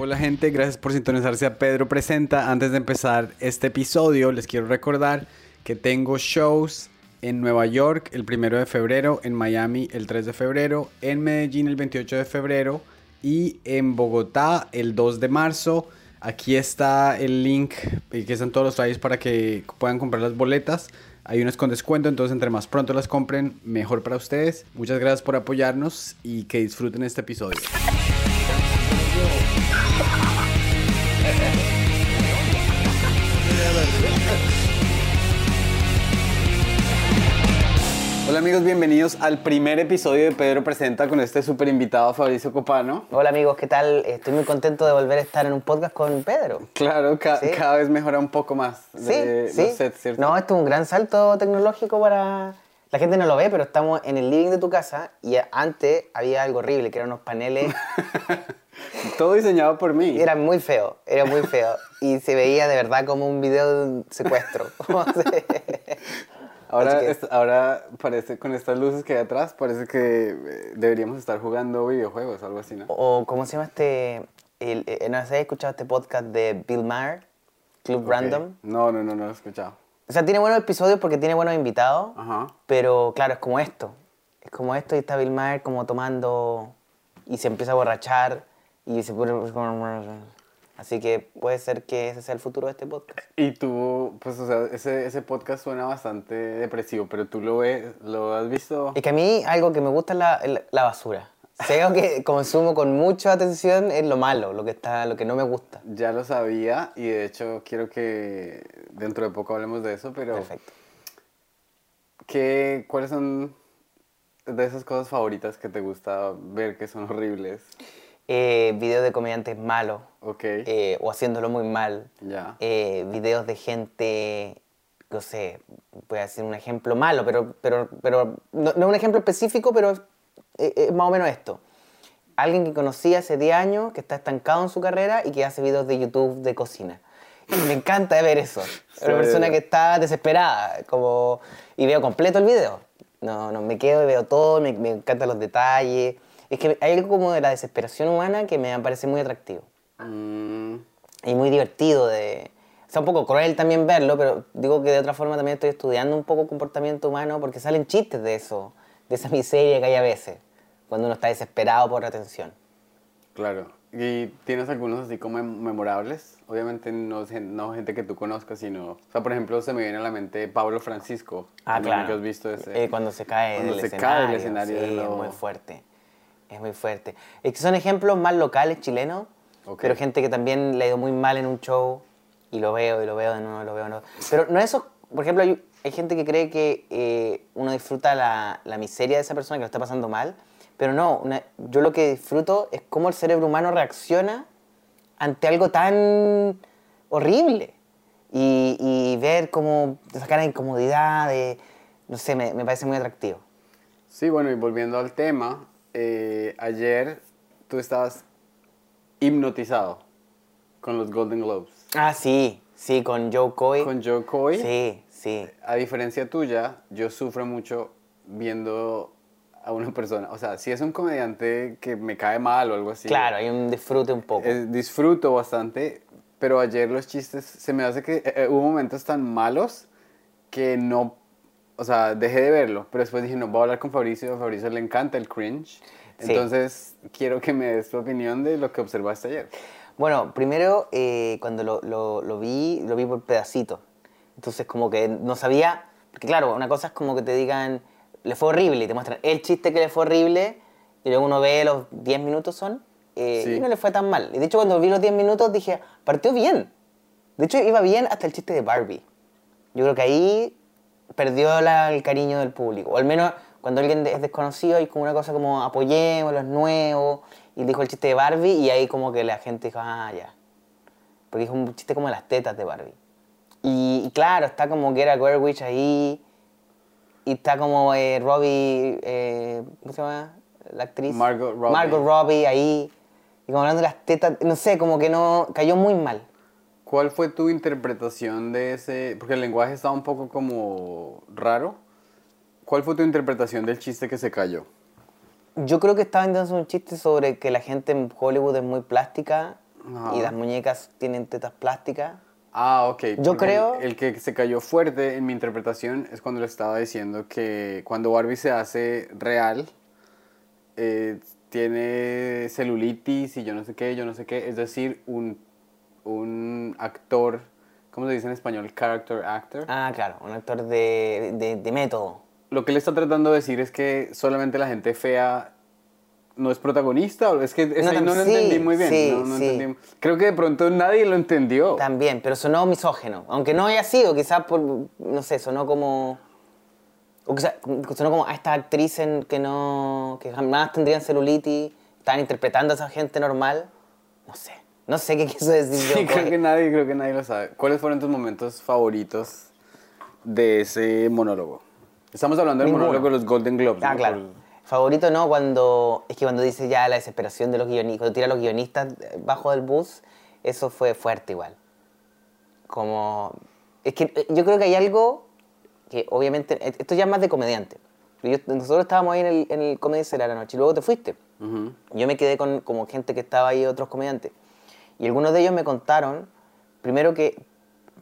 Hola gente, gracias por sintonizarse a Pedro Presenta. Antes de empezar este episodio, les quiero recordar que tengo shows en Nueva York el 1 de febrero, en Miami el 3 de febrero, en Medellín el 28 de febrero y en Bogotá el 2 de marzo. Aquí está el link, y que están todos los detalles para que puedan comprar las boletas. Hay unas con descuento, entonces entre más pronto las compren, mejor para ustedes. Muchas gracias por apoyarnos y que disfruten este episodio. Hola amigos, bienvenidos al primer episodio de Pedro Presenta con este super invitado Fabricio Copano. Hola amigos, ¿qué tal? Estoy muy contento de volver a estar en un podcast con Pedro. Claro, ca- Sí. cada vez mejora un poco más de Sí, sí. los sets, ¿cierto? No, esto es un gran salto tecnológico para... La gente no lo ve, pero estamos en el living de tu casa y antes había algo horrible, que eran unos paneles... Todo diseñado por mí. Era muy feo, era muy feo. Y se veía de verdad como un video de un secuestro. Ahora, Así que- es- ahora parece, con estas luces que hay atrás, parece que eh, deberíamos estar jugando videojuegos, algo así, ¿no? o ¿cómo se llama este...? El, eh, ¿No has escuchado este podcast de Bill Maher? Club. Random. No, no, no, no lo he escuchado. O sea, tiene buenos episodios porque tiene buenos invitados. Ajá. Pero claro, es como esto. Es como esto y está Bill Maher como tomando y se empieza a borrachar y se pone... Así que puede ser que ese sea el futuro de este podcast. Y tú, pues, o sea, ese, ese podcast suena bastante depresivo, pero tú lo ves, ¿lo has visto? Es que a mí algo que me gusta es la, la basura. Algo que consumo con mucha atención es lo malo, lo que, está, lo que no me gusta. Ya lo sabía y de hecho quiero que dentro de poco hablemos de eso, pero Perfecto. ¿qué, ¿cuáles son de esas cosas favoritas que te gusta ver que son horribles? Eh, videos de comediantes malos eh, o haciéndolo muy mal. ya. eh, videos de gente, no sé, voy a decir un ejemplo malo, pero, pero, pero no, no un ejemplo específico, pero es, es- es más o menos esto. Alguien que conocí hace 10 años, que está estancado en su carrera y que hace videos de YouTube de cocina. Y me encanta ver eso. Sí. Una persona que está desesperada, como, y veo completo el video. No, no, me quedo y veo todo, me, me encantan los detalles. Es que hay algo como de la desesperación humana que me parece muy atractivo Mm, y muy divertido de... O sea, un poco cruel también verlo, pero digo que de otra forma también estoy estudiando un poco comportamiento humano porque salen chistes de eso, de esa miseria que hay a veces, cuando uno está desesperado por atención. claro. ¿Y tienes algunos así como mem- memorables? Obviamente no, no gente que tú conozcas, sino... O sea, por ejemplo, se me viene a la mente Pablo Francisco. Ah, claro. si has visto ese? Eh, cuando se cae Cuando del se escenario. cae del escenario sí, de lo- muy fuerte. Es muy fuerte. Es que son ejemplos más locales chilenos, Ok. pero gente que también le ha ido muy mal en un show y lo veo y lo veo de nuevo, lo veo de nuevo. Pero no eso, por ejemplo, hay, hay gente que cree que eh, uno disfruta la, la miseria de esa persona que lo está pasando mal, pero no, una- yo lo que disfruto es cómo el cerebro humano reacciona ante algo tan horrible. Y, y ver cómo sacar la incomodidad, de, no sé, me, me parece muy atractivo. Sí, bueno, y volviendo al tema, eh, ayer tú estabas hipnotizado con los Golden Globes. Ah, sí, sí, con Joe Coy. Con Joe Coy. Sí, sí. A diferencia tuya, yo sufro mucho viendo a una persona. O sea, si es un comediante que me cae mal o algo así. Claro, hay un disfrute un poco. eh, disfruto bastante, pero ayer los chistes se me hace que eh, eh, hubo momentos tan malos que no, o sea, dejé de verlo, pero después dije, no, voy a hablar con Fabricio, a Fabricio le encanta el cringe, Sí. entonces quiero que me des tu opinión de lo que observaste ayer. Bueno, primero, eh, cuando lo, lo- lo vi, lo vi por pedacitos. Entonces, como que no sabía. Porque, claro, una cosa es como que te digan, le fue horrible, y te muestran el chiste que le fue horrible, y luego uno ve los 10 minutos son, eh, Sí. y no le fue tan mal. Y de hecho, cuando vi los 10 minutos dije, partió bien. De hecho, iba bien hasta el chiste de Barbie. Yo creo que ahí perdió la- el cariño del público. O al menos cuando alguien es desconocido hay como una cosa como apoyemos los nuevos. Y dijo el chiste de Barbie y ahí como que la gente dijo, ah, ya. Porque dijo un chiste como de las tetas de Barbie. Y, y claro, está como Greta Gerwig ahí. Y está como eh, Robbie, eh, ¿cómo se llama? La actriz. Margot Robbie. Margot Robbie ahí. Y como hablando de las tetas, no sé, como que no, cayó muy mal. ¿Cuál fue tu interpretación de ese? Porque el lenguaje estaba un poco como raro. ¿Cuál fue tu interpretación del chiste que se cayó? Yo creo que estaba intentando un chiste sobre que la gente en Hollywood es muy plástica y las muñecas tienen tetas plásticas. Ah, ok. Yo porque creo- El, el que se cayó fuerte en mi interpretación es cuando le estaba diciendo que cuando Barbie se hace real, eh, tiene celulitis y yo no sé qué, yo no sé qué. Es decir, un, un actor, ¿cómo se dice en español? Character actor. Ah, claro, un actor de, de, de método. Lo que le está tratando de decir es que solamente la gente fea no es protagonista. o Es que No, no lo sí, entendí muy bien. sí, no, no sí. entendí. Creo que de pronto nadie lo entendió. También, pero sonó misógeno. Aunque no haya sido, quizás por, no sé, sonó como... O quizás sonó como a esta actriz en que no... que jamás tendrían celulitis, estaban interpretando a esa gente normal. No sé. No sé qué quiso decir Sí, yo. creo que nadie, creo que nadie lo sabe. ¿Cuáles fueron tus momentos favoritos de ese monólogo? Estamos hablando del Ninguno. monólogo de los Golden Globes. Ah, ¿no? claro. Por- Favorito no, cuando. Es que cuando dice ya la desesperación de los guionistas, cuando tira a los guionistas bajo del bus, eso fue fuerte igual. Como. Es que eh, yo creo que hay algo que obviamente. eh, Esto ya es más de comediante. Yo- nosotros estábamos ahí en el, en el Comedy Cellar la noche y luego te fuiste. Ujú. Yo me quedé con como gente que estaba ahí, otros comediantes. Y algunos de ellos me contaron, primero que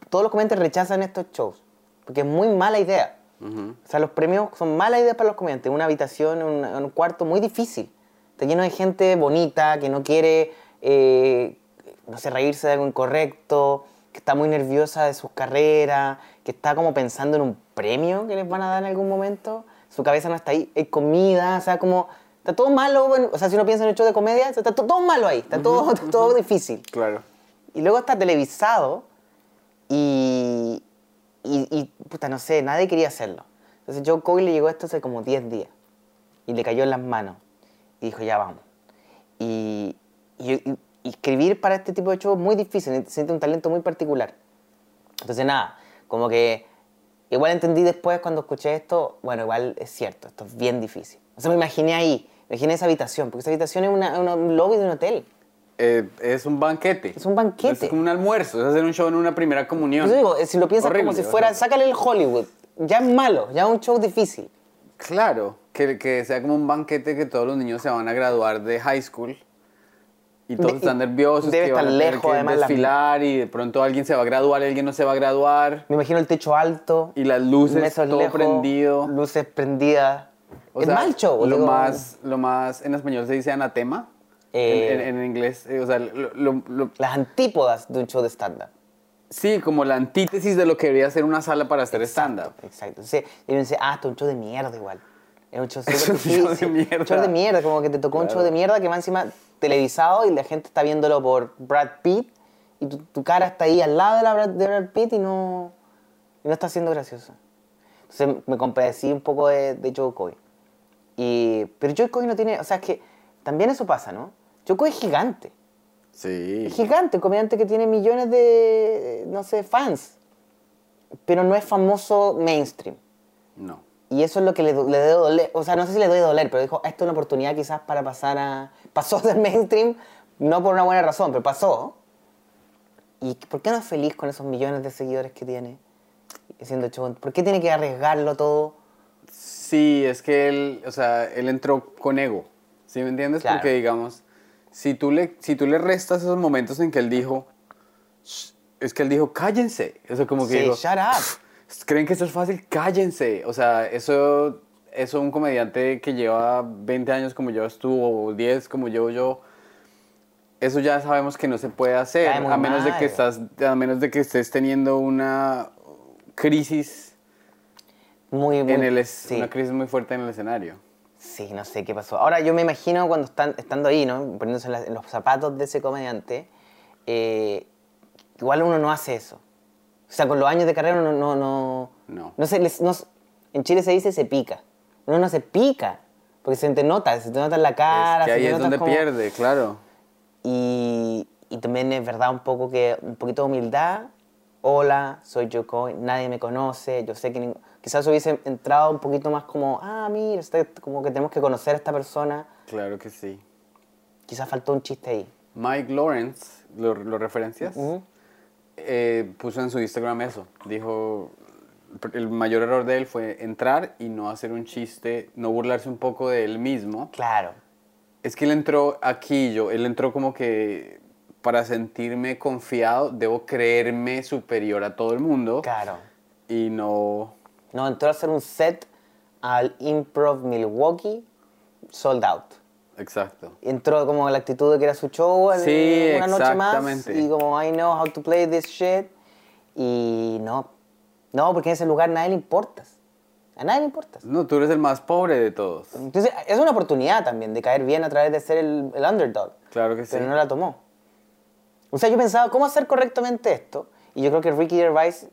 todos los comediantes rechazan estos shows, porque es muy mala idea. O sea, los premios son mala idea para los comediantes. Una habitación, un, un cuarto muy difícil. Está lleno de gente bonita que no quiere, eh, no sé, reírse de algo incorrecto, que está muy nerviosa de sus carreras, que está como pensando en un premio que les van a dar en algún momento. Su cabeza no está ahí. Hay comida, o sea, como... Está todo malo, bueno, o sea, si uno piensa en el show de comedia, está to- todo malo ahí, está todo, todo difícil. Claro. Y luego está televisado y, y, y, puta, no sé, nadie quería hacerlo. Entonces Joe Coy le llegó esto hace como 10 días y le cayó en las manos y dijo, ya vamos. Y, y- escribir para este tipo de show es muy difícil, necesita un talento muy particular. Entonces nada, como que igual entendí después cuando escuché esto, bueno, igual es cierto, esto es bien difícil. O sea, me imaginé ahí, me imaginé esa habitación, porque esa habitación es una, una- un lobby de un hotel. Eh, es un banquete. Es un banquete. Es como un almuerzo. Es hacer un show en una primera comunión. Yo digo, eh, si lo piensas Horrible, como si fuera, sácale el Hollywood. Ya es malo, ya es un show difícil. Claro, que, que sea como un banquete que todos los niños se van a graduar de high school y todos De- están nerviosos, debe que van a estar tener lejos, que además, la- desfilar y de pronto alguien se va a graduar y alguien no se va a graduar Me imagino el techo alto, y las luces, todo lejos, prendido. luces prendidas. O es sea, mal show. Lo digo, más, lo más, en español se dice anatema. Eh, en, en- en inglés, eh, o sea, lo- lo- lo- Las antípodas de un show de stand-up. sí, como la antítesis de lo que debería ser una sala para hacer stand-up. Exacto. Entonces, yo pensé, ah, esto es un show de mierda igual. Es un show Es un show de mierda. Un show de mierda, como que te tocó un Claro. show de mierda que va encima televisado y la gente está viéndolo por Brad Pitt y tu, tu cara está ahí al lado de, la Brad, de Brad Pitt y no, y no está siendo gracioso. Entonces me compadecí un poco de, de Joe Coy. Y, pero Joe Coy no tiene, o sea, es que también eso pasa, ¿no? Joe Coy es gigante. Sí. Es gigante, un comediante que tiene millones de, no sé, fans. Pero no es famoso mainstream. No. Y eso es lo que le, le debe doler. O sea, no sé si le debe doler, pero dijo, esto es una oportunidad quizás para pasar a... Pasó del mainstream, no por una buena razón, pero pasó. ¿Y por qué no es feliz con esos millones de seguidores que tiene? Haciendo show? ¿Por qué tiene que arriesgarlo todo? Sí, es que él, o sea, él entró con ego, ¿sí me entiendes? Claro. Porque digamos, si tú, le, si tú le restas esos momentos en que él dijo, es que él dijo, cállense, eso como que Sí, digo, shut up. ¿creen que esto es fácil? Cállense, o sea, eso, eso un comediante que lleva 20 años como yo estuvo, o 10 como yo, yo, eso ya sabemos que no se puede hacer, a menos, de que estás, a menos de que estés teniendo una crisis Muy, muy... en el es- sí. una crisis muy fuerte en el escenario. Sí, no sé qué pasó. Ahora yo me imagino cuando están estando ahí, ¿no? Poniéndose en, los zapatos de ese comediante, eh, igual uno no hace eso. O sea, con los años de carrera uno no... no, No. se les- no en Chile se dice se pica. Uno no se pica, porque se te nota, se te nota en la cara. es que se ahí te es donde como- pierde, claro. Y, y también es verdad un poco que un poquito de humildad. Hola, soy Coy, nadie me conoce, yo sé que ning- quizás hubiese entrado un poquito más como, ah, mira, este- como que tenemos que conocer a esta persona. Claro que sí. Quizás faltó un chiste ahí. Mike Lawrence, ¿lo, lo referencias? Ujú. Eh, puso en su Instagram eso. Dijo, el mayor error de él fue entrar y no hacer un chiste, no burlarse un poco de él mismo. Claro. Es que él entró aquí, yo, él entró como que para sentirme confiado, debo creerme superior a todo el mundo. Claro. Y no... No, entró a hacer un set al Improv Milwaukee, sold out. Exacto. Entró como la actitud de que era su show Sí, una noche más. Y como, I know how to play this shit. Y no. No, porque en ese lugar a nadie le importas. A nadie le importas. No, tú eres el más pobre de todos. Entonces, es una oportunidad también de caer bien a través de ser el, el underdog. Claro que sí. Pero no la tomó. O sea, yo pensaba, ¿cómo hacer correctamente esto? Y yo creo que Ricky Gervais,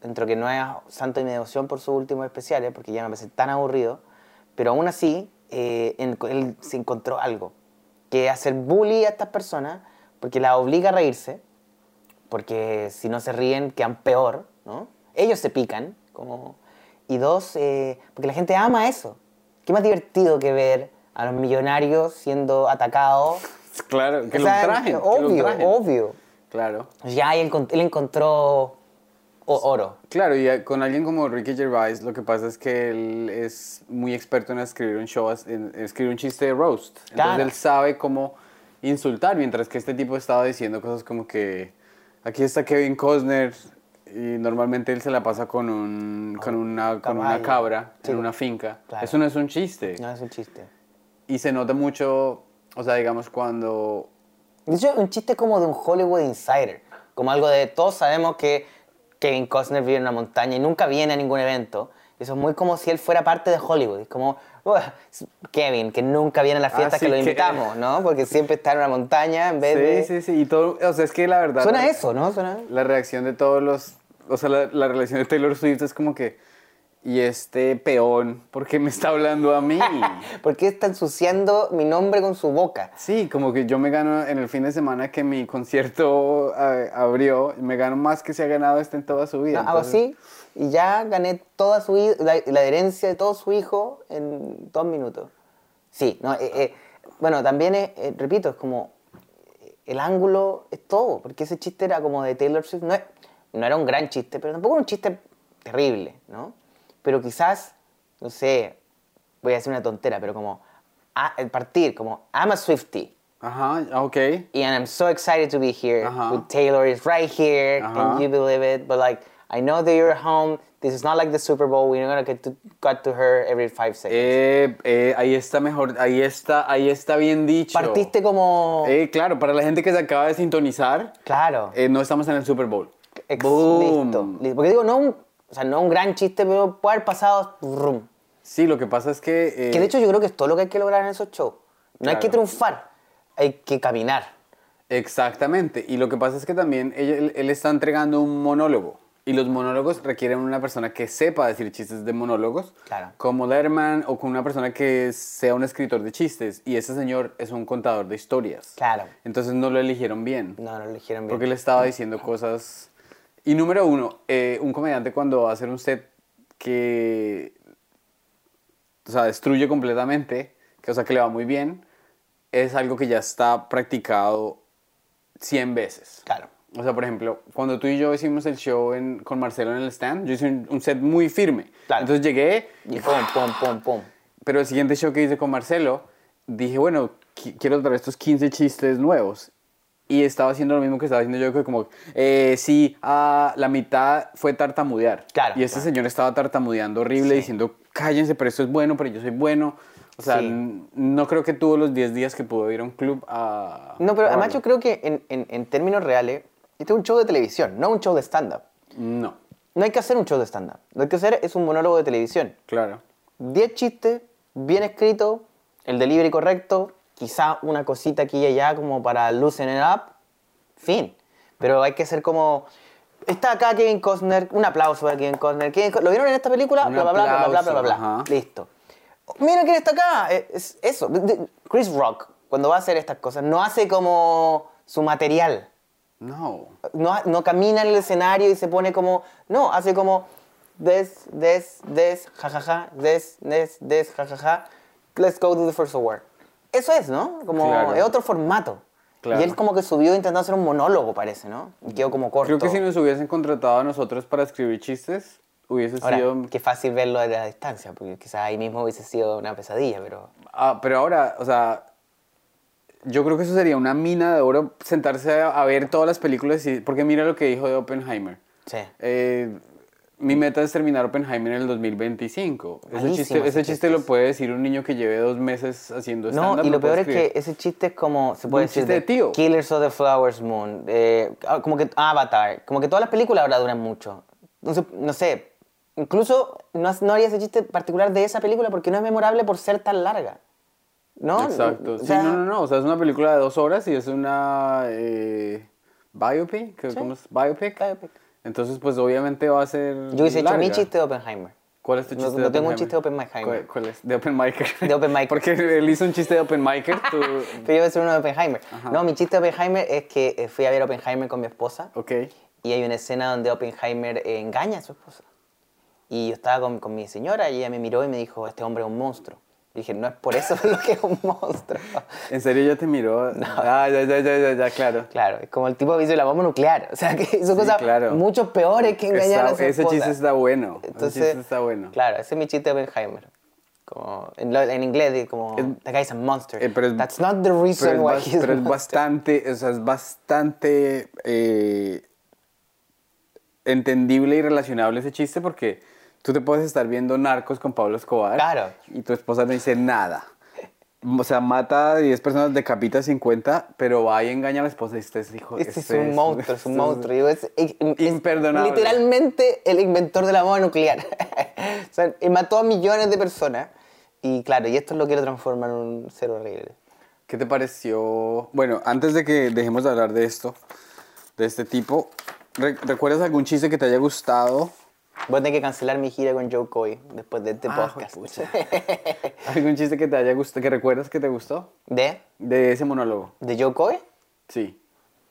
dentro que no es santo de mi devoción por sus últimos especiales, porque ya me parece tan aburrido, pero aún así, eh, en- él se encontró algo. Que hacer bully a estas personas, porque las obliga a reírse, porque si no se ríen quedan peor, ¿no? Ellos se pican, como... Y dos, eh, porque la gente ama eso. Qué más divertido que ver a los millonarios siendo atacados Claro, que o lo trajen. que lo Obvio, trajen. obvio. Claro. Ya él, encont- él encontró o- oro. Claro, y eh, con alguien como Ricky Gervais, lo que pasa es que él es muy experto en escribir un show, en escribir un chiste de roast. Entonces Claro. él sabe cómo insultar, mientras que este tipo estaba diciendo cosas como que aquí está Kevin Costner y normalmente él se la pasa con, un, con, una, con una cabra Sí. en una finca. Claro. Eso no es un chiste. No es un chiste. Y se nota mucho, o sea, digamos, cuando... De hecho, un chiste como de un Hollywood Insider. Como algo de todos sabemos que Kevin Costner vive en una montaña y nunca viene a ningún evento. Eso es muy como si él fuera parte de Hollywood. Es como "Uah, Kevin, que nunca viene a las Ah, fiestas sí, que lo que- invitamos, ¿no? Porque siempre está en una montaña en vez de... Sí, sí, sí, y todo, o sea, es que la verdad... Suena eso, ¿no? Suena... la reacción de todos los, o sea, la, la relación de Taylor Swift es como que, y este peón, ¿por qué me está hablando a mí? ¿Por qué está ensuciando mi nombre con su boca? Sí, como que yo me gano en el fin de semana que mi concierto eh, abrió, me gano más que se ha ganado este en toda su vida. No, hago entonces- así y ya gané toda su la, la herencia de todo su hijo en dos minutos. Sí, no, eh, eh, bueno, también es, eh, repito, es como el ángulo es todo, porque ese chiste era como de Taylor Swift, no, es- no era un gran chiste, pero tampoco era un chiste terrible, ¿no? Pero quizás, no sé, voy a decir una tontera, pero como el partir, como I'm a Swiftie. Ajá, ok. and I'm so excited to be here Ajá. with Taylor is right here. Ajá. Can you believe it? But like, I know that you're home. This is not like the Super Bowl. We're not gonna get to cut to her every five seconds. Eh, eh, ahí está mejor, ahí está, ahí está bien dicho. Partiste como, Eh, claro, para la gente que se acaba de sintonizar, claro, eh, no estamos en el Super Bowl. ex- Boom. listo. Porque digo, no un, o sea, no un gran chiste, pero puede haber pasado. Sí, lo que pasa es que... eh, Que de hecho yo creo que es todo lo que hay que lograr en esos shows. No hay que triunfar, hay que caminar. Exactamente. Y lo que pasa es que también él, él está entregando un monólogo. Y los monólogos requieren una persona que sepa decir chistes de monólogos. Claro. Como Letterman o con una persona que sea un escritor de chistes. Y ese señor es un contador de historias. Claro. Entonces no lo eligieron bien. No, no lo eligieron bien. Porque él estaba diciendo cosas... Y número uno, eh, un comediante cuando va a hacer un set que... O sea, destruye completamente, que, o sea, que le va muy bien, es algo que ya está practicado 100 veces. Claro. O sea, por ejemplo, cuando tú y yo hicimos el show en- con Marcelo en el stand, yo hice un, un set muy firme. Claro. Entonces llegué, Y pum, pum, pum, pum. pero el siguiente show que hice con Marcelo, dije, bueno, qui- quiero traer estos 15 chistes nuevos. Y estaba haciendo lo mismo que estaba haciendo yo, que como, eh, sí, ah, la mitad fue tartamudear. Claro, Y este claro. señor estaba tartamudeando horrible, Sí. diciendo, cállense, pero esto es bueno, pero yo soy bueno. O sea, Sí. no creo que tuvo los 10 días que pudo ir a un club a... No, pero a además yo creo que en, en- en términos reales, este es un show de televisión, no un show de stand-up. No, No hay que hacer un show de stand-up. Lo que hay que hacer es un monólogo de televisión. claro. 10 chistes, bien escrito, el delivery correcto, quizá una cosita aquí y allá como para loosen it up, fin. Pero hay que ser como... Está acá Kevin Costner, un aplauso para Kevin Costner. Kevin Co- ¿Lo vieron en esta película? Bla, bla, bla, bla, bla, bla, bla. Listo. Mira quién está acá. Eh, Es eso. Chris Rock, cuando va a hacer estas cosas, no hace como su material. No. No, no camina en el escenario y se pone como. No, hace como. Des, des, des, jajaja, des, des, des, jajaja. Let's go to the first award. Eso es, ¿no? Como Claro. es otro formato. Claro. Y él como que subió intentando hacer un monólogo, parece, ¿no? Y quedó como corto. Creo que si nos hubiesen contratado a nosotros para escribir chistes, hubiese Ahora, sido... qué fácil verlo desde la distancia, porque quizás ahí mismo hubiese sido una pesadilla, pero... Ah, pero ahora, o sea, yo creo que eso sería una mina de oro sentarse a, a ver todas las películas y porque mira lo que dijo de Oppenheimer. Sí. Eh, mi meta es terminar Oppenheimer en el 2025. Ese Malísimo chiste, ese ese chiste chiste. lo puede decir un niño que lleve dos meses haciendo No, stand-up. y lo peor es que ese chiste es como, se puede Un decir, chiste de tío. Killers of the Flowers Moon, eh, ah, como que Avatar, como que todas las películas ahora duran mucho. Entonces, no sé, incluso no, no haría ese chiste particular de esa película porque no es memorable por ser tan larga. ¿No? Exacto. O Sí, sea, no, no, no. O sea, es una película de dos horas y es una eh, biopic. ¿Qué- Sí. ¿Cómo es? Biopic. Biopic. Entonces, pues obviamente va a ser. Yo hubiese hecho mi larga. chiste de Oppenheimer. ¿Cuál es tu No- chiste no de tengo un chiste de Oppenheimer. ¿Cuál, cuál es? De Oppenheimer. De Oppenheimer. Porque él hizo un chiste de Oppenheimer. Tú... Pero yo voy a hacer uno de Oppenheimer. No, mi chiste de Oppenheimer es que eh, fui a ver Oppenheimer con mi esposa ok. y hay una escena donde Oppenheimer eh, engaña a su esposa. Y yo estaba con, con mi señora y ella me miró y me dijo, este hombre es un monstruo. Dije, no es por eso lo que es un monstruo. ¿En serio ya te miró? Ah, ya, ya, ya, ya, ya, claro. Claro, es como el tipo que hizo la bomba nuclear. O sea, que hizo cosas claro. mucho peores que engañar Está- a su ese esposa. chiste está bueno. Entonces, ese chiste está bueno. Claro, ese es mi chiste de Oppenheimer. Como, en, en inglés, como, the guy's a monster. Eh, pero es- That's not the reason why he's pero es bastante, o sea, es bastante eh, entendible y relacionable ese chiste porque tú te puedes estar viendo narcos con Pablo Escobar Claro. y tu esposa no dice nada. O sea, mata a 10 personas, decapita a 50, pero va y engaña a la esposa y este es hijo. Este es este un monstruo, es un monstruo. Es, es- es Imperdonable. literalmente el inventor de la bomba nuclear. o sea, y mató a millones de personas. Y claro, y esto lo quiero transformar en un ser horrible. ¿Qué te pareció? Bueno, antes de que dejemos de hablar de esto, de este tipo, ¿re- ¿recuerdas algún chiste que te haya gustado? Voy a tener que cancelar mi gira con Joe Coy después de este Ah, podcast. ¿Algún chiste que te haya gustado, que recuerdas que te gustó? ¿De? De ese monólogo. ¿De Joe Coy? Sí.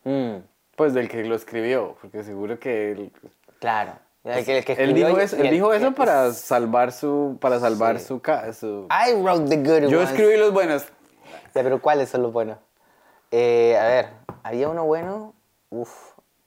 Mm, Pues del que lo escribió, porque seguro que él, claro. El que, el que él dijo eso, él dijo eso para salvar su para salvar Sí. su, su I wrote the good Yo ones. escribí los buenos. Ya, pero ¿cuáles son los buenos? Eh, a ver, había uno bueno. Uf,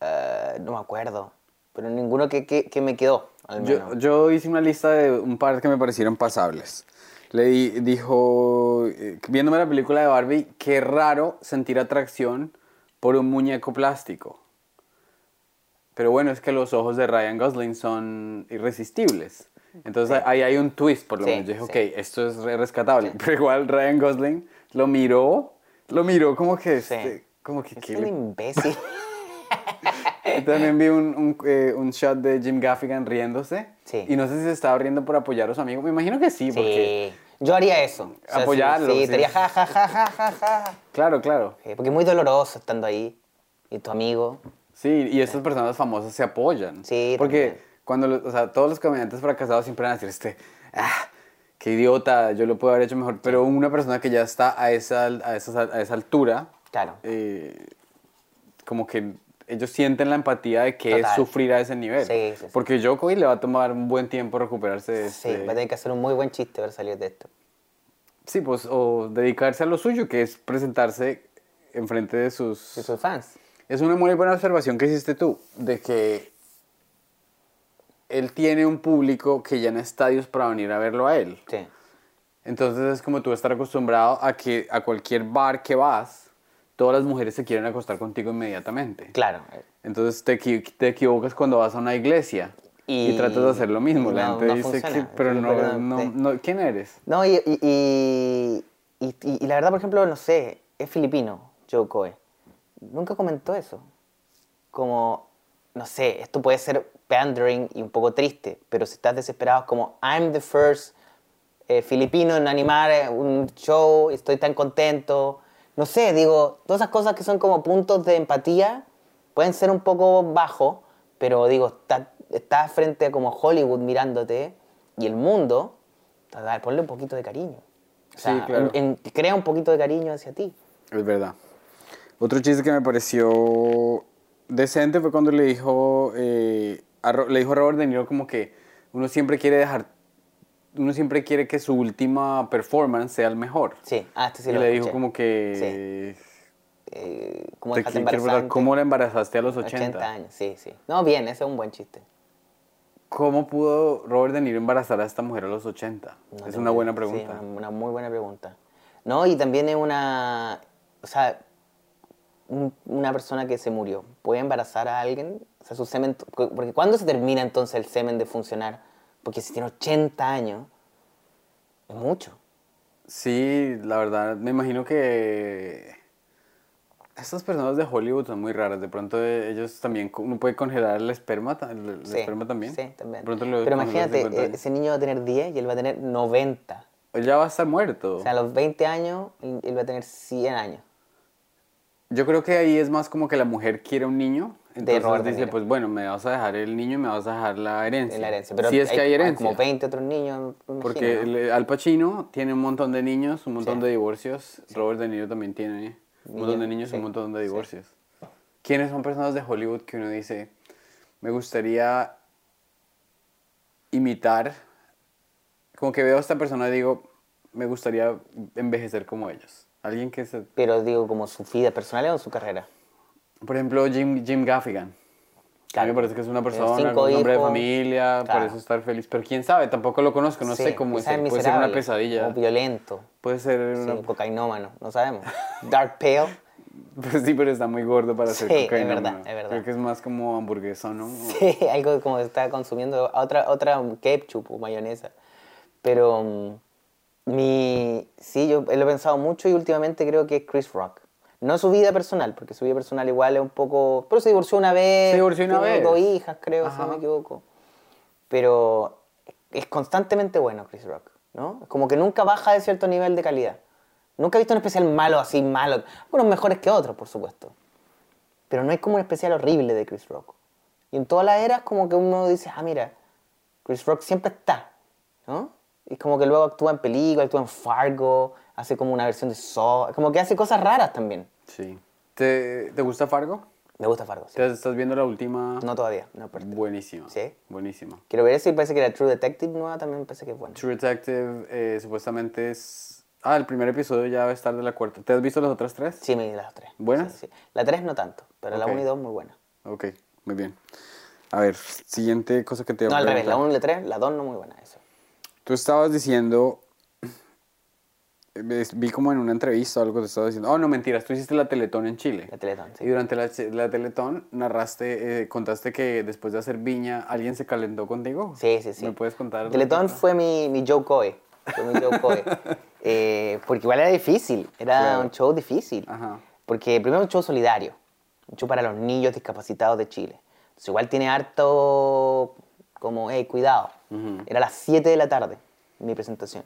eh, no me acuerdo. Pero ninguno que, que, que me quedó, al menos. Yo, yo hice una lista de un par que me parecieron pasables. Le di- dijo, eh, viéndome la película de Barbie, qué raro sentir atracción por un muñeco plástico. Pero bueno, es que los ojos de Ryan Gosling son irresistibles. Entonces ahí hay un twist, por lo Sí, menos. Yo dije, sí. ok, esto es re- rescatable. Pero igual Ryan Gosling lo miró, lo miró como que, Sí. este, como que, es ¿qué un imbécil. También vi un, un, eh, un shot de Jim Gaffigan riéndose. Sí. Y no sé si se estaba riendo por apoyar a su amigo. Me imagino que sí, porque... Sí. Yo haría eso. O sea, Apoyarlo, Sí, sí. estaría ja, ja, ja, ja, ja, ja. Claro, claro. Sí, porque es muy doloroso estando ahí. Y tu amigo. Sí, y estas personas famosas se apoyan. Sí, Porque también. cuando, o sea, todos los comediantes fracasados siempre van a decir, este, ah, qué idiota, yo lo puedo haber hecho mejor. Pero una persona que ya está a esa, a esa, a esa altura, Claro. eh, como que ellos sienten la empatía de que es Total. sufrir a ese nivel. Sí, sí, sí. Porque Jokovic le va a tomar un buen tiempo recuperarse de Sí, este... va a tener que hacer un muy buen chiste para salir de esto. Sí, pues, o dedicarse a lo suyo, que es presentarse enfrente de sus... De sus fans. Es una muy buena observación que hiciste tú, de que él tiene un público que llena estadios para venir a verlo a él. Sí. Entonces es como tú estar acostumbrado a que a cualquier bar que vas, todas las mujeres se quieren acostar contigo inmediatamente. Claro. Entonces te, te equivocas cuando vas a una iglesia y, Y- tratas de hacer lo mismo. La no- gente no dice funciona. que, pero no, no, ¿quién eres? No, y, y, y, la verdad, por ejemplo, no sé, es filipino, Joe Coy. Nunca comentó eso. Como, no sé, esto puede ser pandering y un poco triste, pero si estás desesperado, es como, I'm the first eh, filipino en animar eh, un show, estoy tan contento. No sé, digo, todas esas cosas que son como puntos de empatía pueden ser un poco bajos, pero digo, estás estás frente a como Hollywood mirándote y el mundo, a ponle un poquito de cariño. O sea, Sí, claro. en- en- crea un poquito de cariño hacia ti. Es verdad. Otro chiste que me pareció decente fue cuando le dijo, eh, a le dijo a Robert De Niro como que uno siempre quiere dejar, uno siempre quiere que su última performance sea el mejor. Sí, ah, este sí y lo le dijo escuché. como que... Eh, ¿Cómo te quiero? ¿Cómo la embarazaste a los 80. 80? años, sí, sí. No, bien, ese es un buen chiste. ¿Cómo pudo Robert De Niro embarazar a esta mujer a los 80? No es una buena idea. Sí, pregunta. una, una muy buena pregunta. No, y también es una... o sea, un- una persona que se murió, ¿puede embarazar a alguien? O sea, su semen, porque ¿cuándo se termina entonces el semen de funcionar? Porque si tiene 80 años, es mucho. Sí, la verdad, me imagino que estas personas de Hollywood son muy raras. De pronto eh, ellos también, uno puede congelar el esperma, el, el Sí, esperma también. Sí, también. Pero imagínate, 50 eh, ese niño va a tener 10 y él va a tener 90. Él ya va a estar muerto. O sea, a los 20 años, él va a tener 100 años. Yo creo que ahí es más como que la mujer quiere un niño. Entonces Robert De dice, Niro. pues bueno, me vas a dejar el niño y me vas a dejar la herencia. En la herencia. Pero si es que hay herencia. como 20 otros niños. Porque imagino, ¿no? el- Al Pacino tiene un montón de niños, un montón Sí. de divorcios. Robert De Niro también tiene un montón de Niños, sí, un montón de sí. divorcios. ¿Quiénes son personas de Hollywood que uno dice, me gustaría imitar? Como que veo a esta persona y digo, me gustaría envejecer como ellos. Alguien que se... Pero digo, como su vida personal o su carrera. Por ejemplo, Jim, Jim Gaffigan. A mí Claro. me parece que es una persona, un hombre de familia, por Claro. eso estar feliz. Pero quién sabe, tampoco lo conozco, no Sí, sé cómo es. Puede ser una pesadilla. O violento. Puede ser Sí, una... cocainómano, no sabemos. Dark Pale. Pues sí, pero está muy gordo para ser Sí, es cocainómano. verdad, es verdad. Creo que es más como hamburguesón, ¿no? Sí, algo como está consumiendo otra, otra ketchup o mayonesa. Pero mm, mi, sí, yo lo he pensado mucho y últimamente creo que es Chris Rock. No su vida personal, porque su vida personal igual es un poco... Pero se divorció una vez. Se divorció una vez. dos hijas, creo, si no me equivoco. Pero es constantemente bueno Chris Rock, ¿no? Como que nunca baja de cierto nivel de calidad. Nunca he visto un especial malo así, malo. Unos mejores que otros, por supuesto. Pero no hay como un especial horrible de Chris Rock. Y en todas las eras como que uno dice, ah, mira, Chris Rock siempre está, ¿no? Y como que luego actúa en películas, actúa en Fargo, hace como una versión de Saw, como que hace cosas raras también. Sí. ¿Te, te gusta Fargo? Me gusta Fargo, sí. ¿Te- ¿Estás viendo la última? No todavía, no pero Buenísima. ¿Sí? Buenísima. Quiero ver si parece que la True Detective nueva también parece que es buena. True Detective eh, supuestamente es... Ah, el primer episodio ya va a estar de la cuarta. ¿Te has visto las otras tres? Sí, me las tres. ¿Buenas? Sí, sí. La 3 no tanto, pero la Ok. 1 y 2 muy buenas. Ok, muy bien. A ver, siguiente cosa que te voy No, a al revés, la preguntar. 1 y la 3, la 2 no muy buena, eso. Tú estabas diciendo, vi como en una entrevista o algo te estabas diciendo, oh no mentiras, tú hiciste la Teletón en Chile. La Teletón, sí. Y durante la, la Teletón narraste, eh, contaste que después de hacer Viña, ¿alguien se calentó contigo? Sí, sí, sí. ¿Me puedes contar? Teletón fue mi, mi Joe Coy. Fue mi Joe Coy. Eh, porque igual era difícil. Era Claro. un show difícil. Ajá. Porque primero un show solidario. Un show para los niños discapacitados de Chile. Entonces igual tiene harto como, hey, cuidado. Era a las 7 de la tarde mi presentación.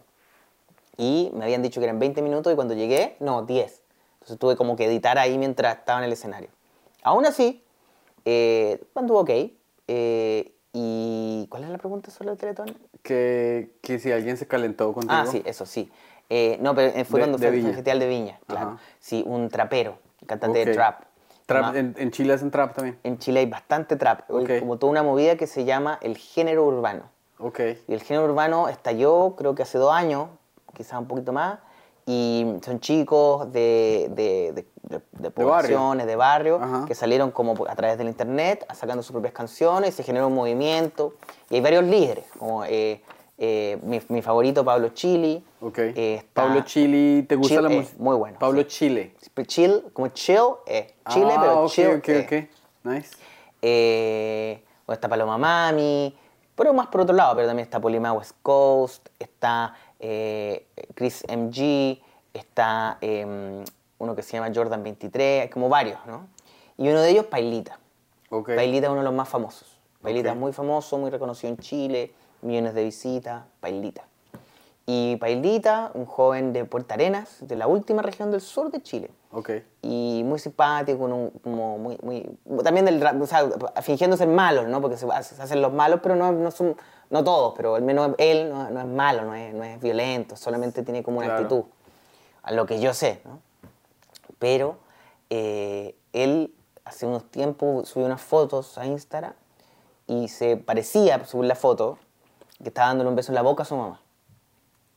Y me habían dicho que eran 20 minutos y cuando llegué, no, 10. Entonces tuve como que editar ahí mientras estaba en el escenario. Aún así, eh, anduvo ok. Eh, ¿Y cuál es la pregunta sobre el Teletón? Que, que si alguien se calentó contigo. Ah, sí, eso sí. Eh, no, pero eh, fue De- cuando de fue el. Festival de Viña, claro. Ajá. Sí, un trapero, cantante Ok. de trap. Trap, en, en Chile hacen trap también. en Chile hay bastante trap, hay Ok. como toda una movida que se llama el género urbano. Ok. Y el género urbano estalló, creo que hace dos años, quizás un poquito más, y son chicos de, de, de, de- poblaciones, de barrio, que salieron como a través del internet, sacando sus propias canciones, se generó un movimiento, y hay varios líderes, como eh, eh, mi, mi favorito Pablo Chili. Ok. eh, está- Pablo Chile, ¿te gusta Chill, la música? muy bueno, Pablo sí. Chile. Chill, como chill, eh, Chile, ah, pero ok, chill. ok, eh. ok. Nice. O está Paloma Mami, pero más por otro lado, pero también está Polima West Coast, está eh, Chris MG, está eh, uno que se llama Jordan 23, hay como varios, ¿no? Y uno de ellos, Pailita. Ok. Pailita es uno de los más famosos. Pailita es muy famoso, muy reconocido en Chile, millones de visitas, Pailita. Y Pailita, un joven de Puerto Arenas, de la última región del sur de Chile Ok. y muy simpático, un- como muy, muy, también del o sea, fingiendo ser malos, ¿no? Porque se, se hacen los malos, pero no, no son, no todos, pero al menos él no, no es malo, no es, no es violento, solamente tiene como una Claro. actitud, a lo que yo sé, ¿no? Pero eh, él hace unos tiempos subió unas fotos a Instagram y se parecía, según la foto, que estaba dándole un beso en la boca a su mamá.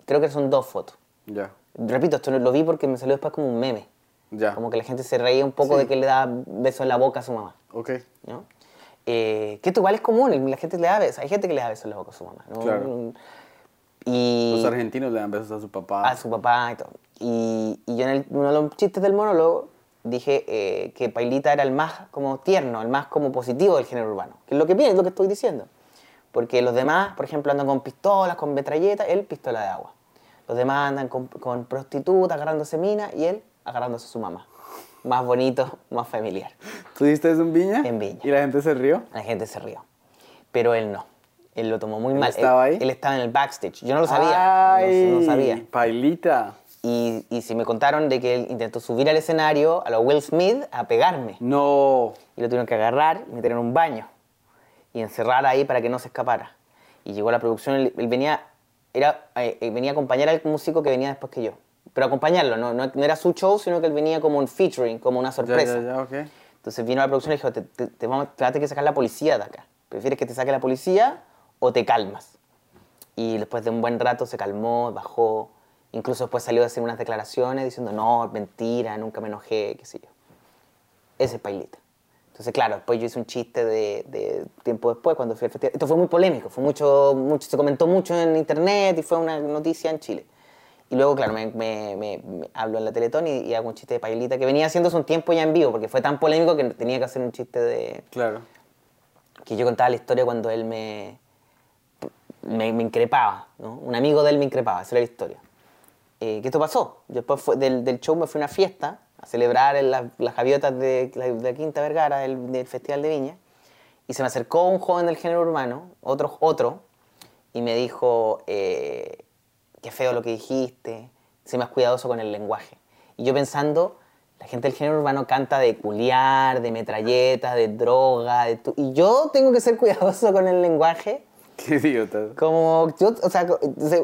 Creo que son dos fotos. Ya. Repito, esto lo vi porque me salió después como un meme. Ya. Como que la gente se reía un poco Sí. de que le da beso en la boca a su mamá. Ok. ¿no? Eh, que esto igual es común, la gente le da besos. Hay gente que le da besos en la boca a su mamá. ¿no? Claro. Y Los argentinos le dan besos a su papá. a su papá y todo. Y, y yo en el- uno de los chistes del monólogo dije eh, que Pailita era el más como tierno, el más como positivo del género urbano. Que es lo que pienso, es lo que estoy diciendo. Porque los demás, por ejemplo, andan con pistolas, con metralletas, él pistola de agua. Los demás andan con, con prostitutas, agarrándose minas, y él agarrándose a su mamá. Más bonito, más familiar. ¿Tú diste eso en Viña? En Viña. ¿Y la gente se rió? La gente se rió. Pero él no. Él lo tomó muy mal. estaba él, ahí? Él estaba en el backstage. Yo no lo sabía. no- ¡Ay! no sabía. Pailita. Y, y si me contaron de que él intentó subir al escenario a lo Will Smith a pegarme. No. Y lo tuvieron que agarrar y meter en un baño. Y encerrar ahí para que no se escapara. Y llegó la producción, él, él venía, era, eh, eh, venía a acompañar al músico que venía después que yo. Pero acompañarlo, no, no, no era su show, sino que él venía como un featuring, como una Ya, sorpresa. ya, ya, ok. Entonces vino a la producción y dijo, te, te, te vamos, te va a tener que sacar la policía de acá. ¿Prefieres que te saque la policía o te calmas? Y después de un buen rato se calmó, bajó. Incluso después salió a hacer unas declaraciones diciendo, no, mentira, nunca me enojé, qué sé yo. Ese es Pailita. Entonces, claro, después yo hice un chiste de, de tiempo después, cuando fui al festival. Esto fue muy polémico, fue mucho, mucho, se comentó mucho en internet y fue una noticia en Chile. Y luego, claro, me, me, me- me hablo en la Teletón y, y hago un chiste de Pailita que venía haciéndose un tiempo ya en vivo, porque fue tan polémico que tenía que hacer un chiste de... Claro. que yo contaba la historia cuando él me, me, me increpaba, ¿no? Un amigo de él me increpaba, esa era la historia. Eh, que esto pasó. Después fue- del, del show me fui a una fiesta a celebrar en la- las gaviotas de, la- de Quinta Vergara, del, del Festival de Viña, y se me acercó un joven del género urbano, otro, otro y me dijo, eh, qué feo lo que dijiste, sé más cuidadoso con el lenguaje. Y yo pensando, la gente del género urbano canta de culiar, de metralletas, de droga, de tu- y yo tengo que ser cuidadoso con el lenguaje. Qué idiota. Como, yo, o sea,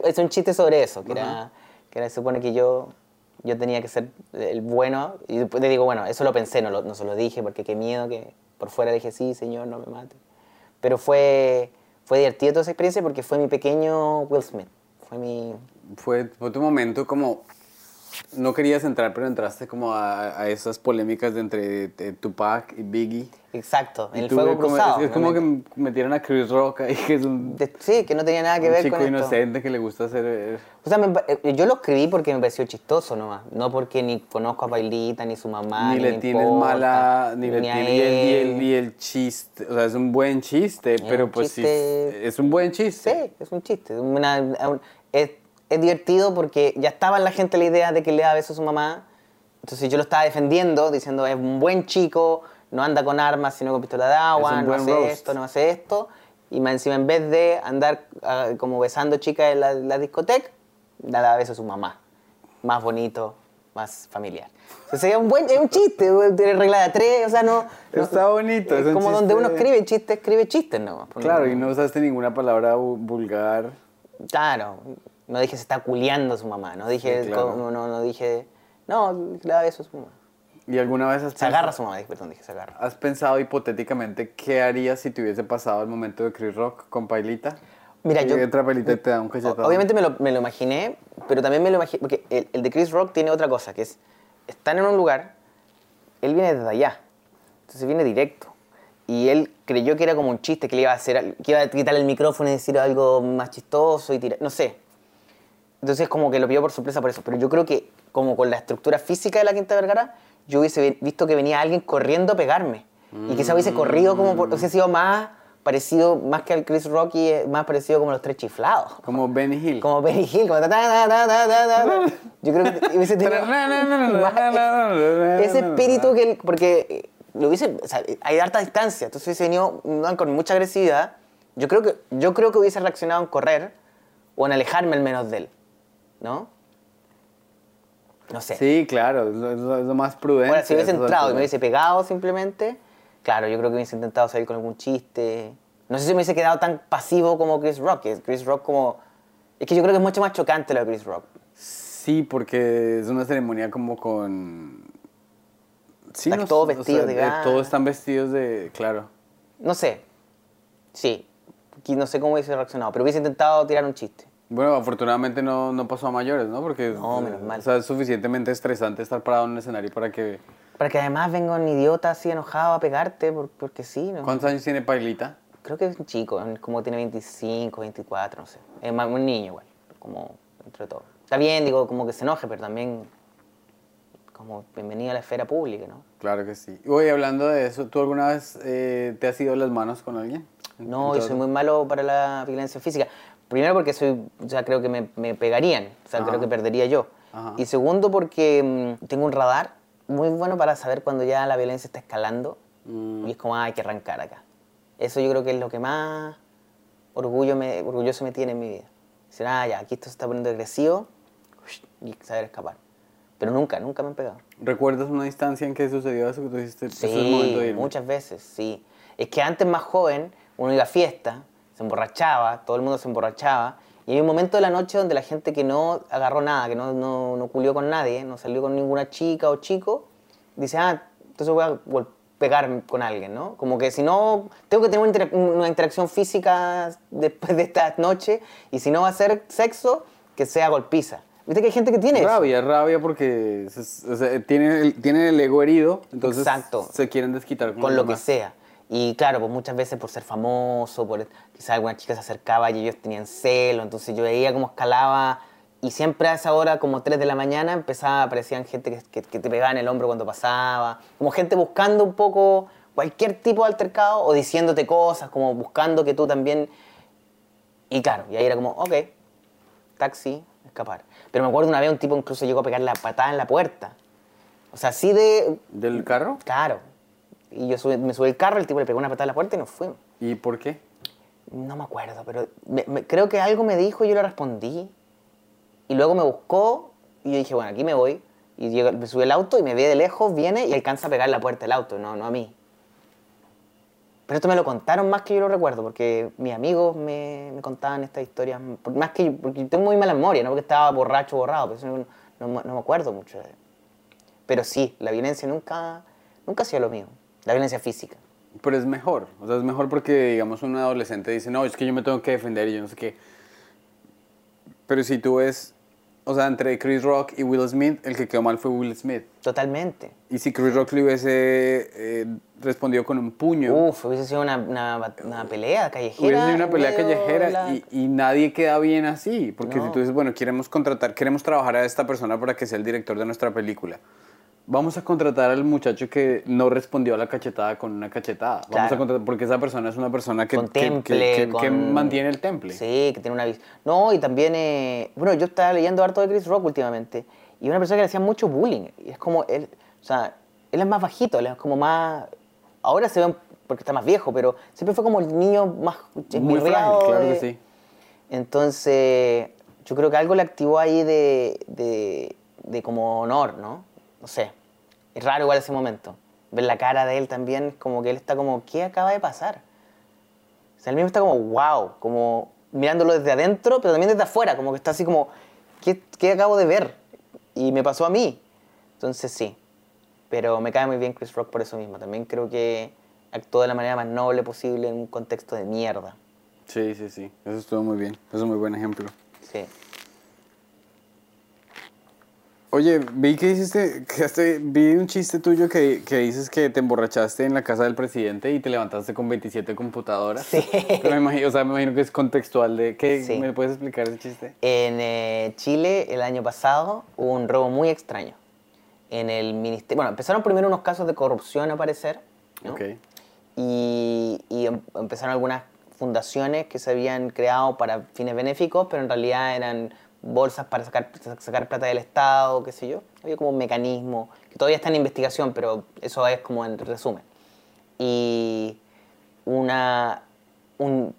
es un chiste sobre eso, que era, que era, se supone que yo, yo tenía que ser el bueno, y después le digo, bueno, eso lo pensé, no, lo, no se lo dije, porque qué miedo que por fuera dije, sí, señor, no me mate. Pero fue, fue divertido toda esa experiencia porque fue mi pequeño Will Smith, fue mi... Fue, fue tu momento como... No querías entrar, pero entraste como a, a esas polémicas de entre eh, Tupac y Biggie. Exacto, Y el fuego como- cruzado. Es, es como que metieron a Chris Rock ahí, que es un, De- sí, que no tenía nada que un ver chico con esto. inocente que le gusta hacer... eh, O sea, me eh, yo lo escribí porque me pareció chistoso nomás. No porque ni conozco a Pailita, ni su mamá, ni ni, le me tienes importa, mala, ni le ni a tienes y el, y el- chiste, o sea, es un buen chiste, pero un pues sí, chiste- es un buen chiste. Sí, es un chiste. es una- un- es, es divertido porque ya estaba en la gente la idea de que le da besos a su mamá. Entonces yo lo estaba defendiendo, diciendo es un buen chico, no anda con armas, sino con pistola de agua, no hace roast. esto, no hace esto. Y más encima, en vez de andar ah, como besando chicas en la, la discoteca, daba besos a su mamá. Más bonito, más familiar. Entonces es un buen, es un chiste, tiene regla de tres, o sea, no... no- Está bonito, es Es como donde chiste- uno escribe chiste, escribe chistes, ¿no? Claro, y no usaste ninguna palabra vu- vulgar. Claro, no dije se está culiando a su mamá, no dije, Sí, claro. no, no, no dije, no, a su mamá. ¿Y alguna vez has Se agarra a su mamá, perdón, dije se agarra. has pensado hipotéticamente qué harías si te hubiese pasado el momento de Chris Rock con Pailita? Mira, Y yo- entra Pailita te da un cachetado. Obviamente me lo, me lo imaginé, pero también me lo imaginé, porque el, el de Chris Rock tiene otra cosa, que es, están en un lugar, él viene desde allá, entonces viene directo. Y él creyó que era como un chiste, que le iba a hacer, que iba a quitar el micrófono y decir algo más chistoso y tirar, no sé. Entonces como que lo pidió por sorpresa por eso. Pero yo creo que como con la estructura física de la Quinta Vergara, yo hubiese vi- visto que venía alguien corriendo a pegarme. Y quizá hubiese corrido como, por, hubiese sido más parecido, más que al Chris Rock y eh, más parecido como los tres chiflados. Como Benny Hill. Como Benny Hill, como ta, ta, ta. Yo creo que hubiese tenido ese espíritu que él, porque eh, lo hubiese, o sea, hay harta distancia, entonces hubiese venido con mucha agresividad. Yo creo que yo creo que hubiese reaccionado en correr o en alejarme al menos de él, ¿no? No sé. Sí, claro, es lo, lo- más prudente. Ahora, si hubiese entrado y me hubiese pegado simplemente, claro, yo creo que hubiese intentado salir con algún chiste. No sé si me hubiese quedado tan pasivo como Chris Rock. que Chris Rock como... Es que yo creo que es mucho más chocante lo de Chris Rock. Sí, porque es una ceremonia como con... Sí, Están no- todos o sea, vestidos de eh, gala. Todos están vestidos de... Claro. No sé. Sí. No sé cómo hubiese reaccionado, pero hubiese intentado tirar un chiste. Bueno, afortunadamente no, no pasó a mayores, ¿no? Porque No, menos mal. O sea, es suficientemente estresante estar parado en un escenario para que... Para que además venga un idiota así enojado a pegarte, por- porque sí, ¿no? ¿Cuántos años tiene Pailita? Creo que es un chico, como tiene 25, 24, no sé. Es más, un niño igual. como entre todos. Está bien, digo, como que se enoje, pero también como bienvenido a la esfera pública, ¿no? Claro que sí. Oye, hablando de eso, ¿tú alguna vez eh, te has ido las manos con alguien? No, yo soy muy malo para la violencia física. Primero porque soy, o sea, creo que me, me pegarían, o sea, creo Ajá. que perdería yo. Ajá. Y segundo porque mm, tengo un radar muy bueno para saber cuando ya la violencia está escalando Mm. y es como, ah, hay que arrancar acá. Eso yo creo que es lo que más orgullo me, orgulloso me tiene en mi vida. Decir, ah, ya, aquí esto se está poniendo agresivo y saber escapar. Pero nunca, nunca me han pegado. ¿Recuerdas una instancia en que sucedió eso que tú dijiste? "Este es el Sí, momento de irme"? muchas veces, sí. Es que antes más joven, uno iba a fiesta, se emborrachaba, todo el mundo se emborrachaba, y hay un momento de la noche donde la gente que no agarró nada, que no, no, no culió con nadie, no salió con ninguna chica o chico, dice, ah, entonces voy a pegar con alguien, ¿no? Como que si no, tengo que tener una interacción física después de esta noche, y si no va a ser sexo, que sea golpiza. ¿Viste que hay gente que tiene eso? Rabia, rabia porque se- o sea, tienen, el, tienen el ego herido, entonces Exacto. se quieren desquitar con, con lo que sea. Y claro, pues muchas veces por ser famoso, por quizás alguna chica se acercaba y ellos tenían celo, entonces yo veía cómo escalaba y siempre a esa hora, como 3 de la mañana, empezaba, aparecían gente que, que- que te pegaba en el hombro cuando pasaba, como gente buscando un poco cualquier tipo de altercado o diciéndote cosas, como buscando que tú también... Y claro, y ahí era como, ok, taxi, escapar. Pero me acuerdo una vez un tipo incluso llegó a pegar la patada en la puerta. O sea, así de, ¿Del carro? Claro. Y yo subí- me subí al carro, el tipo le pegó una patada a la puerta y nos fuimos. ¿Y por qué? No me acuerdo, pero me- me- creo que algo me dijo y yo le respondí. Y luego me buscó y yo dije, bueno, aquí me voy. Y llego- me subí al auto y me ve de lejos, viene y alcanza a pegar la puerta del auto, no, no a mí. Pero esto me lo contaron más que yo lo recuerdo, porque mis amigos me, me contaban estas historias, por- más que porque yo tengo muy mala memoria, no porque estaba borracho borrado, pero eso no, no me- acuerdo mucho. Pero sí, la violencia nunca, nunca ha sido lo mío, la violencia física. Pero es mejor. O sea, es mejor porque, digamos, un adolescente dice, no, es que yo me tengo que defender y yo no sé qué. Pero si tú ves, o sea, entre Chris Rock y Will Smith, el que quedó mal fue Will Smith. Totalmente. Y si Chris Rock le hubiese eh, respondido con un puño, Uf, hubiese sido una, una, una pelea callejera. hubiese sido una pelea callejera la- y, y nadie queda bien así. Porque si No. tú dices, bueno, queremos contratar, queremos trabajar a esta persona para que sea el director de nuestra película. Vamos a contratar al muchacho que no respondió a la cachetada con una cachetada. Vamos a contratar, porque esa persona es una persona que, con que- que- temple, que- que con- mantiene el temple. Sí, que tiene una vis- No, y también, eh, bueno, yo estaba leyendo harto de Chris Rock últimamente, y una persona que le hacía mucho bullying, y es como, él, o sea, él es más bajito, él es como más, ahora se ve porque está más viejo, pero siempre fue como el niño más Muy frágil, claro de- que sí. Entonces, yo creo que algo le activó ahí de, de, de como honor, ¿no? No sé. Es raro igual ese momento. Ver la cara de él también, como que él está como, ¿qué acaba de pasar? O sea, él mismo está como, wow, como mirándolo desde adentro, pero también desde afuera, como que está así como, ¿qué, qué acabo de ver? Y me pasó a mí. Entonces sí. Pero me cae muy bien Chris Rock por eso mismo. También creo que actuó de la manera más noble posible en un contexto de mierda. Sí, sí, sí. Eso estuvo muy bien. Eso es un muy buen ejemplo. Sí. Oye, vi que hiciste, que vi un chiste tuyo que, que dices que te emborrachaste en la casa del presidente y te levantaste con 27 computadoras. Sí. Pero me imagino, o sea, me imagino que es contextual de... ¿qué, Sí. ¿Me puedes explicar ese chiste? En eh, Chile, el año pasado, hubo un robo muy extraño. En el ministerio. Bueno, empezaron primero unos casos de corrupción a aparecer. ¿no? Ok. Y, y em- empezaron algunas fundaciones que se habían creado para fines benéficos, pero en realidad eran bolsas para sacar, sacar plata del Estado, qué sé yo. Había como un mecanismo que todavía está en investigación, pero eso es como en resumen. Y una, un,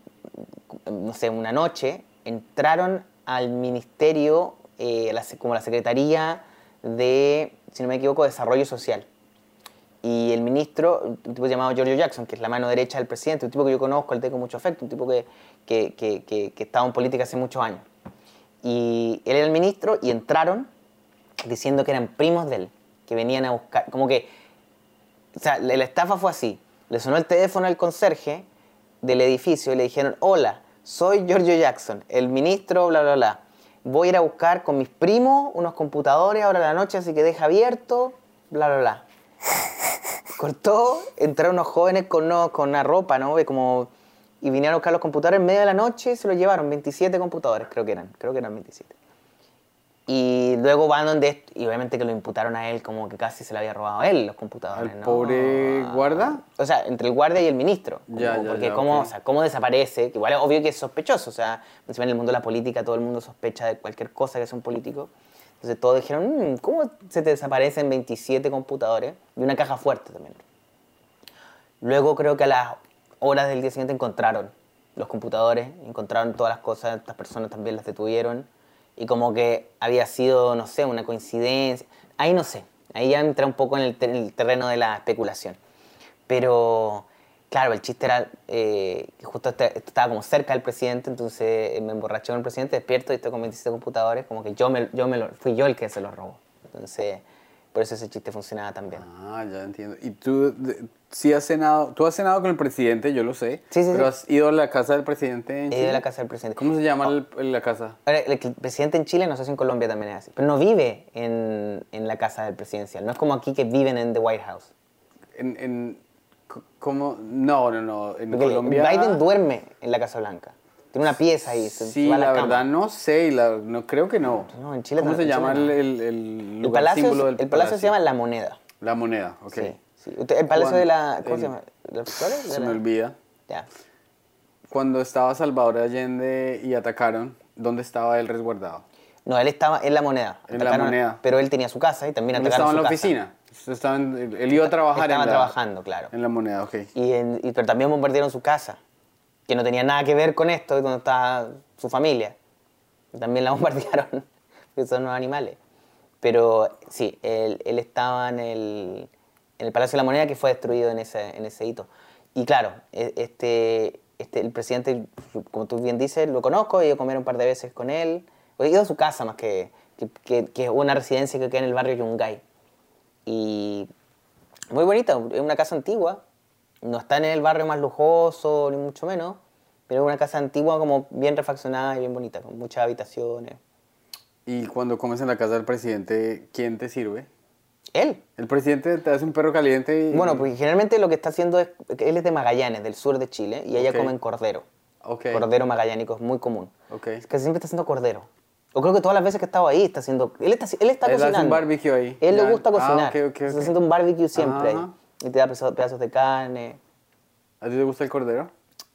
no sé, una noche entraron al ministerio, eh, como la Secretaría de, si no me equivoco, Desarrollo Social. Y el ministro, un tipo llamado Giorgio Jackson, que es la mano derecha del presidente, un tipo que yo conozco, le tengo mucho afecto, un tipo que, que, que, que, que estaba en política hace muchos años. Y él era el ministro y entraron diciendo que eran primos de él, que venían a buscar, como que, o sea, la estafa fue así. Le sonó el teléfono al conserje del edificio y le dijeron, hola, soy Giorgio Jackson, el ministro, bla, bla, bla. Voy a ir a buscar con mis primos unos computadores ahora a la noche, así que deja abierto, bla, bla, bla. Cortó, entraron unos jóvenes con, unos- con una ropa, ¿no? Como, y vinieron a buscar los computadores en medio de la noche y se los llevaron, 27 computadores creo que eran, creo que eran 27. Y luego van donde, y obviamente que lo imputaron a él como que casi se le había robado a él los computadores. ¿Al ¿no? pobre guarda? O sea, entre el guardia y el ministro. como- Ya, ya, porque ya, cómo, ok. o sea, cómo desaparece, que igual es obvio que es sospechoso. O sea, encima en el mundo de la política todo el mundo sospecha de cualquier cosa que sea un político. Entonces todos dijeron, "Mm, ¿cómo se te desaparecen 27 computadores? Y una caja fuerte también. Luego creo que a las horas del día siguiente encontraron los computadores, encontraron todas las cosas, estas personas también las detuvieron y como que había sido, no sé, una coincidencia. Ahí no sé, ahí ya entra un poco en el, te- en el terreno de la especulación. Pero, claro, el chiste era eh, justo este- estaba como cerca del presidente, entonces eh, me emborraché con el presidente, despierto y estoy con 27 computadores, como que yo me, yo me lo, fui yo el que se los robó. Entonces, por eso ese chiste funcionaba también. Ah, ya entiendo. ¿Y tú de- sí has cenado? Tú has cenado con el presidente, yo lo sé. Sí, sí, Pero sí. has ido a la casa del presidente en He ido a Chile? la casa del presidente. ¿Cómo se llama el- la casa? Ahora, el, el presidente en Chile, no sé si en Colombia también es así, pero no vive en, en la casa del presidencial. No es como aquí que viven en the White House. En, en- ¿Cómo? No, no, no. En Porque Colombia... Biden duerme en la Casa Blanca. Tiene una pieza ahí. se- Sí, va a la, cama. verdad no sé, y la- no creo que no. No, en Chile ¿Cómo se en llama Chile el, el, el El lugar palacio, símbolo es- del el palacio se llama La Moneda. La moneda, ok. Sí, El palacio de la... ¿Cómo el- se llama? De Se me la- olvida. Ya. Cuando estaba Salvador Allende y atacaron, ¿dónde estaba él resguardado? No, él estaba en La Moneda. En La Moneda. Pero él tenía su casa y también atacaron estaba en su la casa. oficina. Estaba en- él iba a trabajar Estaba en la, trabajando, claro. en la moneda, ok. Y, en- y- pero también bombardearon su casa, que no tenía nada que ver con esto, donde estaba su familia. Y también la bombardearon, porque son unos animales. Pero sí, él, él estaba en el, en el Palacio de la Moneda que fue destruido en ese, en ese hito. Y claro, e- este, este, el presidente, como tú bien dices, lo conozco, he ido a comer un par de veces con él. He ido a su casa más que, que, que, que una residencia que queda en el barrio Yungay. Y muy bonita, es una casa antigua. No está en el barrio más lujoso, ni mucho menos, pero es una casa antigua como bien refaccionada y bien bonita, con muchas habitaciones. Y cuando comes en la casa del presidente, ¿quién te sirve? Él. El presidente te hace un perro caliente y... Bueno, porque generalmente lo que está haciendo es, él es de Magallanes, del sur de Chile, y allá Ok. comen cordero. Ok. Cordero magallánico es muy común. Ok. Es que siempre está haciendo cordero. O creo que todas las veces que ha estado ahí está haciendo... Él está, él está Él hace un cocinando. barbecue ahí. Él Ya. le gusta Ah, cocinar. ok, ok, ok. Está haciendo un barbecue siempre Ajá. ahí. Y te da pedazos, de carne. ¿A ti te gusta el cordero?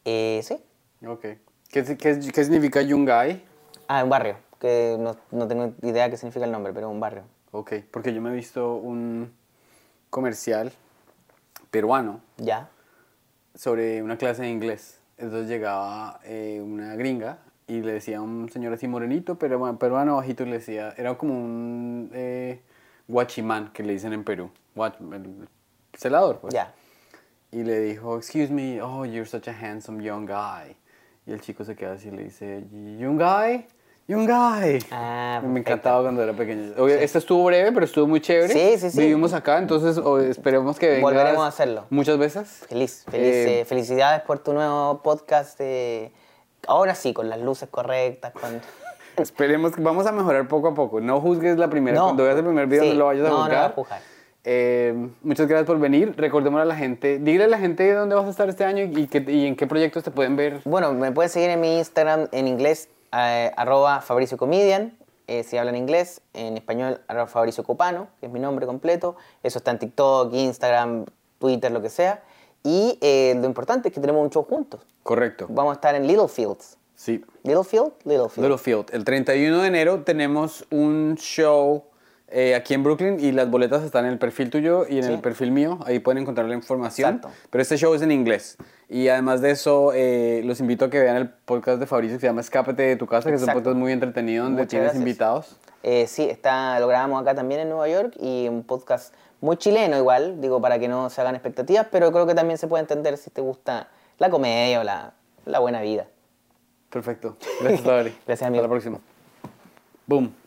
Eh, sí. Ok. ¿Qué, qué, qué significa Yungay? Ah, un barrio, que no, no tengo idea qué significa el nombre, pero un barrio. Ok, porque yo me he visto un comercial peruano ¿Ya? sobre una clase de inglés. Entonces llegaba eh, una gringa y le decía a un señor así morenito, pero peruano bajito, y le decía, era como un eh, guachimán que le dicen en Perú, guach- celador, pues. Ya. Y le dijo, excuse me, oh, you're such a handsome young guy. Y el chico se queda así y le dice, young guy, young guy. Ah, me encantaba cuando era pequeño. Oye, Este estuvo breve, pero estuvo muy chévere. Sí, sí, sí. Vivimos acá, entonces o- esperemos que vengas Volveremos a hacerlo. Muchas veces. Feliz, feliz Eh, eh, felicidades por tu nuevo podcast. eh, ahora sí, con las luces correctas, con... Esperemos que vamos a mejorar poco a poco. No juzgues la primera. No. Cuando veas el primer video Sí, no lo vayas a no, no juzgar. juzgar. Eh, muchas gracias por venir. Recordémosle a la gente, dile a la gente dónde vas a estar este año y, en qué proyectos te pueden ver. Bueno, me pueden seguir en mi Instagram en inglés, eh, arroba Fabricio Comedian, eh, si hablan inglés, en español, arroba Fabricio Copano, que es mi nombre completo. Eso está en TikTok, Instagram, Twitter, lo que sea. Y eh, lo importante es que tenemos un show juntos. Correcto. Vamos a estar en Littlefields. Sí. ¿Littlefield? Littlefield. Littlefield. El 31 de enero tenemos un show eh, aquí en Brooklyn y las boletas están en el perfil tuyo y en Sí. el perfil mío. Ahí pueden encontrar la información. Exacto. Pero este show es en inglés. Y además de eso, eh, los invito a que vean el podcast de Fabricio que se llama Escápate de tu casa, que es un Exacto. podcast muy entretenido donde Muchas tienes gracias. invitados. Eh, sí, está, lo grabamos acá también en Nueva York y un podcast muy chileno igual, digo, para que no se hagan expectativas, pero creo que también se puede entender si te gusta la comedia o la, la buena vida. Perfecto. Gracias, Fabri. Gracias, Hasta amigo. la próxima. Boom.